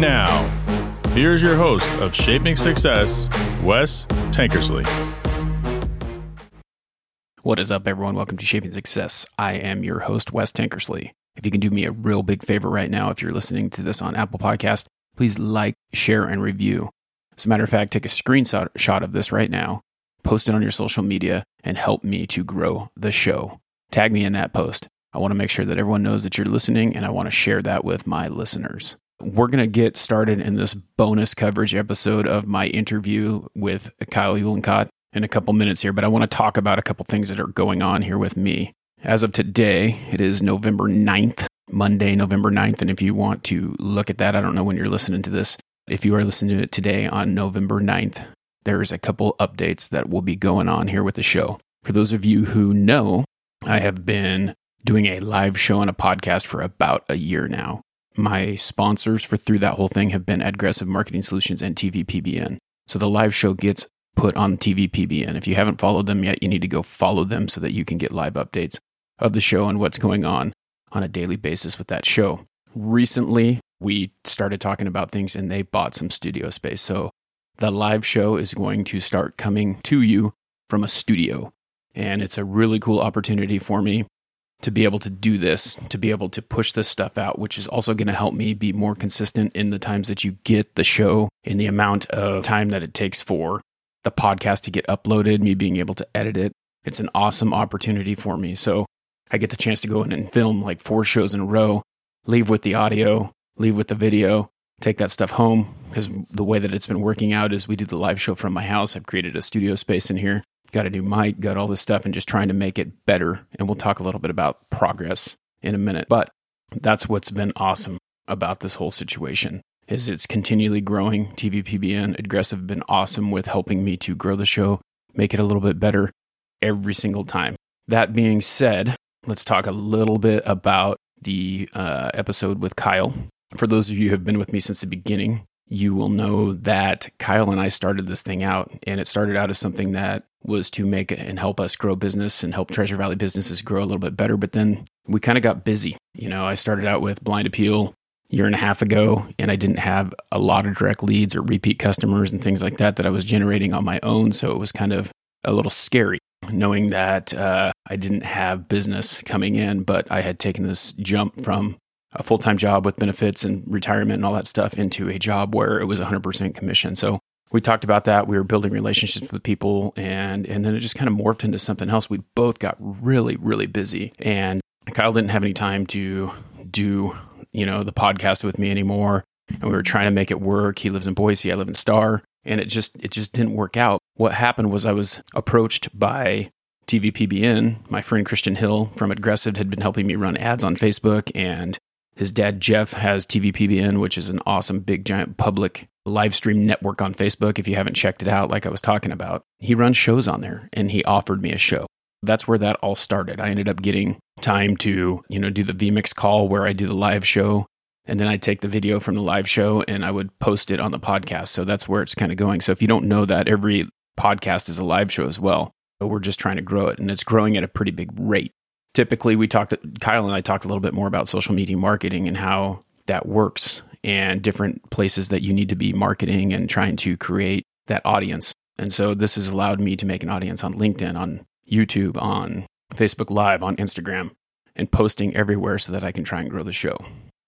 And now, here's your host of Shaping Success, Wes Tankersley. What is up, everyone? Welcome to Shaping Success. I am your host, Wes Tankersley. If you can do me a real big favor right now, if you're listening to this on Apple Podcast, please like, share, and review. As a matter of fact, take a screenshot of this right now, post it on your social media, and help me to grow the show. Tag me in that post. I want to make sure that everyone knows that you're listening, and I want to share that with my listeners. We're going to get started in this bonus coverage episode of my interview with Kyle Uhlenkott in a couple minutes here, but I want to talk about a couple things that are going on here with me. As of today, it is November 9th, Monday, November 9th. And if you want to look at that, I don't know when you're listening to this. If you are listening to it today on November 9th, there's a couple updates that will be going on here with the show. For those of you who know, I have been doing a live show and a podcast for about a year now. My sponsors for through that whole thing have been Aggressive Marketing Solutions and TVPBN. So the live show gets put on TVPBN. If you haven't followed them yet, you need to go follow them so that you can get live updates of the show and what's going on on a daily basis with that show. Recently, we started talking about things and they bought some studio space. So the live show is going to start coming to you from a studio. And it's a really cool opportunity for me to be able to do this, to be able to push this stuff out, which is also going to help me be more consistent in the times that you get the show, in the amount of time that it takes for the podcast to get uploaded, me being able to edit it. It's an awesome opportunity for me. So I get the chance to go in and film like four shows in a row, leave with the audio, leave with the video, take that stuff home. Because the way that it's been working out is we do the live show from my house. I've created a studio space in here, got a new mic, got all this stuff, and just trying to make it better. And we'll talk a little bit about progress in a minute. But that's what's been awesome about this whole situation is it's continually growing. TVPBN Aggressive have been awesome with helping me to grow the show, make it a little bit better every single time. That being said, let's talk a little bit about the uh, episode with Kyle. For those of you who have been with me since the beginning, you will know that Kyle and I started this thing out, and it started out as something that was to make and help us grow business and help Treasure Valley businesses grow a little bit better. But then we kind of got busy. You know, I started out with Blind Appeal year and a half ago, and I didn't have a lot of direct leads or repeat customers and things like that that I was generating on my own. So it was kind of a little scary knowing that uh, I didn't have business coming in, but I had taken this jump from a full time job with benefits and retirement and all that stuff into a job where it was 100% commission. So we talked about that. We were building relationships with people, and and then it just kind of morphed into something else. We both got really really busy, and Kyle didn't have any time to do you know the podcast with me anymore. And we were trying to make it work. He lives in Boise. I live in Star and it just it just didn't work out. What happened was I was approached by TVPBN. My friend Christian Hill from Aggressive had been helping me run ads on Facebook, and his dad Jeff has TVPBN, which is an awesome big giant public live stream network on Facebook. If you haven't checked it out, like I was talking about, he runs shows on there, and he offered me a show. That's where that all started. I ended up getting time to, you know, do the vMix call where I do the live show and then I'd take the video from the live show and I would post it on the podcast. So that's where it's kind of going. So if you don't know that, every podcast is a live show as well. But we're just trying to grow it and it's growing at a pretty big rate. Typically, we talked, Kyle and I talked a little bit more about social media marketing and how that works and different places that you need to be marketing and trying to create that audience. And so this has allowed me to make an audience on LinkedIn, on YouTube, on Facebook Live, on Instagram, and posting everywhere so that I can try and grow the show.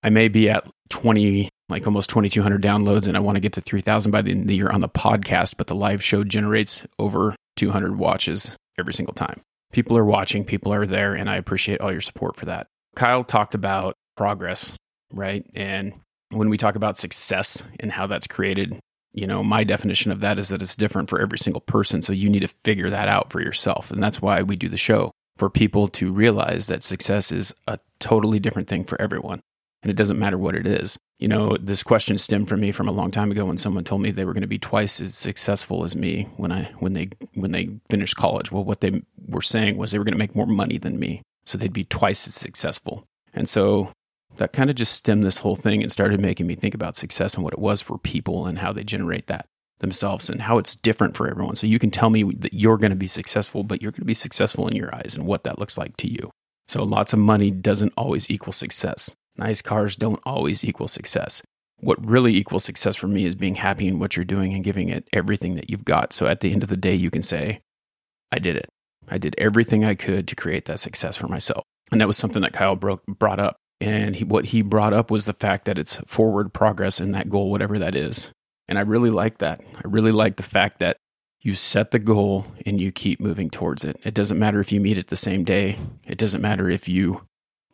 I may be at 20, like almost 2,200 downloads, and I want to get to 3,000 by the end of the year on the podcast, but the live show generates over 200 watches every single time. People are watching, people are there, and I appreciate all your support for that. Kyle talked about progress, right? And when we talk about success and how that's created, you know, my definition of that is that it's different for every single person. So you need to figure that out for yourself. And that's why we do the show for people to realize that success is a totally different thing for everyone and it doesn't matter what it is. You know, this question stemmed from me from a long time ago when someone told me they were going to be twice as successful as me when I when they when they finished college. Well, what they were saying was they were going to make more money than me, so they'd be twice as successful. And so that kind of just stemmed this whole thing and started making me think about success and what it was for people and how they generate that themselves and how it's different for everyone. So you can tell me that you're going to be successful, but you're going to be successful in your eyes and what that looks like to you. So lots of money doesn't always equal success. Nice cars don't always equal success. what really equals success for me is being happy in what you're doing and giving it everything that you've got. So at the end of the day, you can say, I did it. I did everything I could to create that success for myself. And that was something that Kyle brought up. And he, what he brought up was the fact that it's forward progress in that goal, whatever that is. And I really like that. I really like the fact that you set the goal and you keep moving towards it. It doesn't matter if you meet it the same day, it doesn't matter if you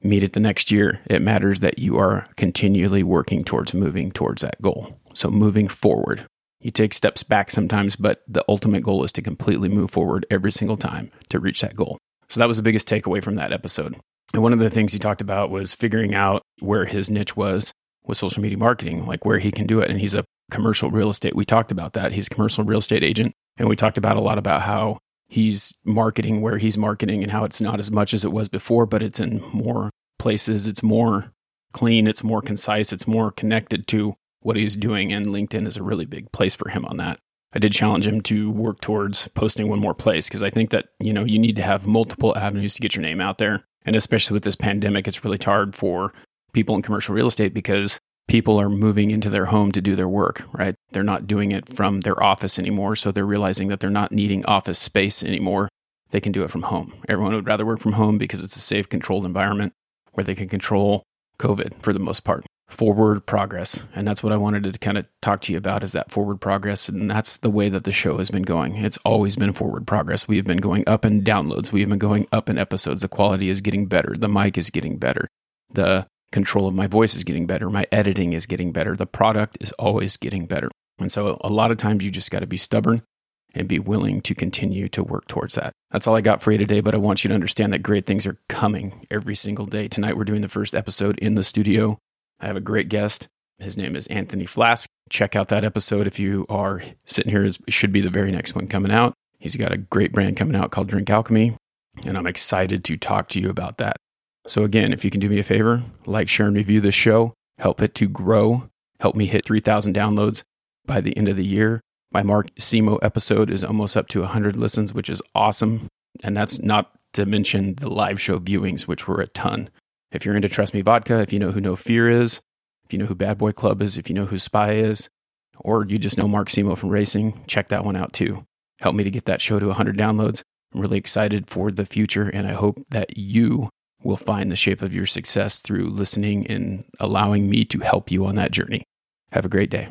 meet it the next year. It matters that you are continually working towards moving towards that goal. So, moving forward. You take steps back sometimes, but the ultimate goal is to completely move forward every single time to reach that goal. So, that was the biggest takeaway from that episode. And one of the things he talked about was figuring out where his niche was with social media marketing, like where he can do it. And he's a commercial real estate. We talked about that. He's a commercial real estate agent. And we talked about a lot about how he's marketing where he's marketing and how it's not as much as it was before, but it's in more places. It's more clean. It's more concise. It's more connected to what he's doing. And LinkedIn is a really big place for him on that. I did challenge him to work towards posting one more place because I think that, you know, you need to have multiple avenues to get your name out there. And especially with this pandemic, it's really hard for people in commercial real estate because people are moving into their home to do their work, right? They're not doing it from their office anymore. So they're realizing that they're not needing office space anymore. They can do it from home. Everyone would rather work from home because it's a safe, controlled environment where they can control COVID for the most part. Forward progress. And that's what I wanted to kind of talk to you about is that forward progress. And that's the way that the show has been going. It's always been forward progress. We have been going up in downloads. We have been going up in episodes. The quality is getting better. The mic is getting better. The control of my voice is getting better. My editing is getting better. The product is always getting better. And so a lot of times you just got to be stubborn and be willing to continue to work towards that. That's all I got for you today, but I want you to understand that great things are coming every single day. Tonight we're doing the first episode in the studio. I have a great guest. His name is Anthony Flask. Check out that episode if you are sitting here. It should be the very next one coming out. He's got a great brand coming out called Drink Alchemy, and I'm excited to talk to you about that. So, again, if you can do me a favor, like, share, and review this show, help it to grow, help me hit 3,000 downloads by the end of the year. My Mark Simo episode is almost up to 100 listens, which is awesome. And that's not to mention the live show viewings, which were a ton. If you're into Trust Me Vodka, if you know who No Fear is, if you know who Bad Boy Club is, if you know who Spy is, or you just know Mark Simo from racing, check that one out too. Help me to get that show to 100 downloads. I'm really excited for the future, and I hope that you will find the shape of your success through listening and allowing me to help you on that journey. Have a great day.